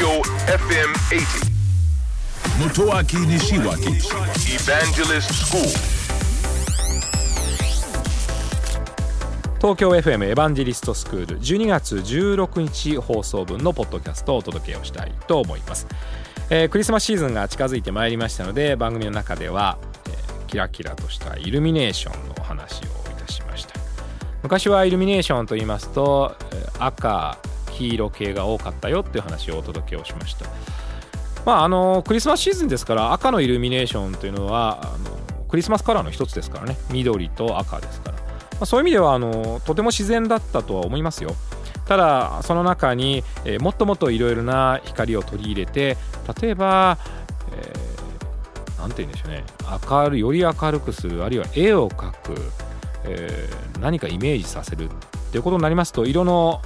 Tokyo FM 80. Motoaki Nishiwaki Evangelist School. 東京 FM エヴァンジェリストスクール12月16日放送分のポッドキャストをお届けをしたいと思います、えークリスマスシーズンが近づいてまいりましたので番組の中では、えーキラキラとしたイルミネーションのお話をいたしました昔はイルミネーションと言いますとえー赤黄色系が多かったよっていう話をお届けをしました。まああのクリスマスシーズンですから赤のイルミネーションというのはあのクリスマスカラーの一つですからね。緑と赤ですから、まあ、そういう意味ではあのとても自然だったとは思いますよ。ただその中に、えーもっともっといろいろな光を取り入れて例えば、えーて言うんでしょうね。明るより明るくするあるいは絵を描く、えー何かイメージさせるっていうことになりますと色の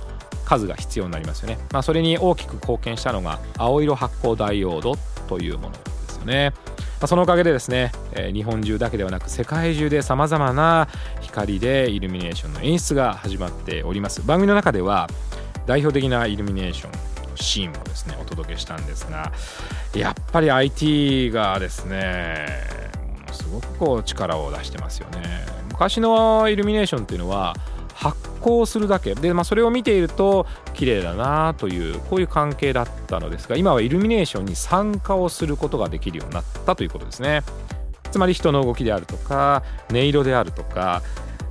数が必要になりますよね、まあ、それに大きく貢献したのが青色発光ダイオードというものですよね、まあ、そのおかげでですね、えー日本中だけではなく世界中でさまざまな光でイルミネーションの演出が始まっております。番組の中では代表的なイルミネーションのシーンをですねお届けしたんですがやっぱり IT がですねものすごくこう力を出してますよね。昔のイルミネーションっていうのは発光するだけ。で、まあ、それを見ていると綺麗だなというこういう関係だったのですが今はイルミネーションに参加をすることができるようになったということですね。つまり人の動きであるとか音色であるとか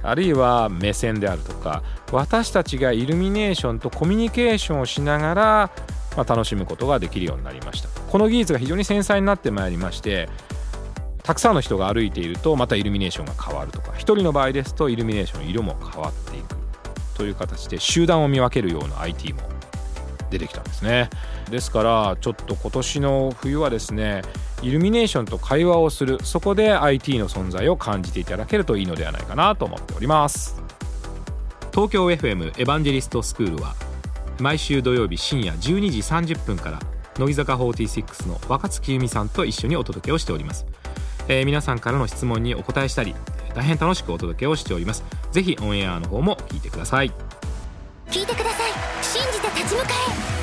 あるいは目線であるとか私たちがイルミネーションとコミュニケーションをしながら、まあ、楽しむことができるようになりました。この技術が非常に繊細になってまいりましてたくさんの人が歩いているとまたイルミネーションが変わるとか。一人の場合ですとイルミネーションの色も変わっていくという形で集団を見分けるような IT も出てきたんですね。ですからちょっと今年の冬はですねイルミネーションと会話をする。そこで IT の存在を感じていただけるといいのではないかなと思っております。東京 FM エヴァンジェリストスクールは毎週土曜日深夜12時30分から乃木坂46の若月由美さんと一緒にお届けをしております、えー皆さんからの質問にお答えしたり大変楽しくお届けをしております。ぜひオンエアの方も聞いてください。聞いてください。信じて立ち向かえ。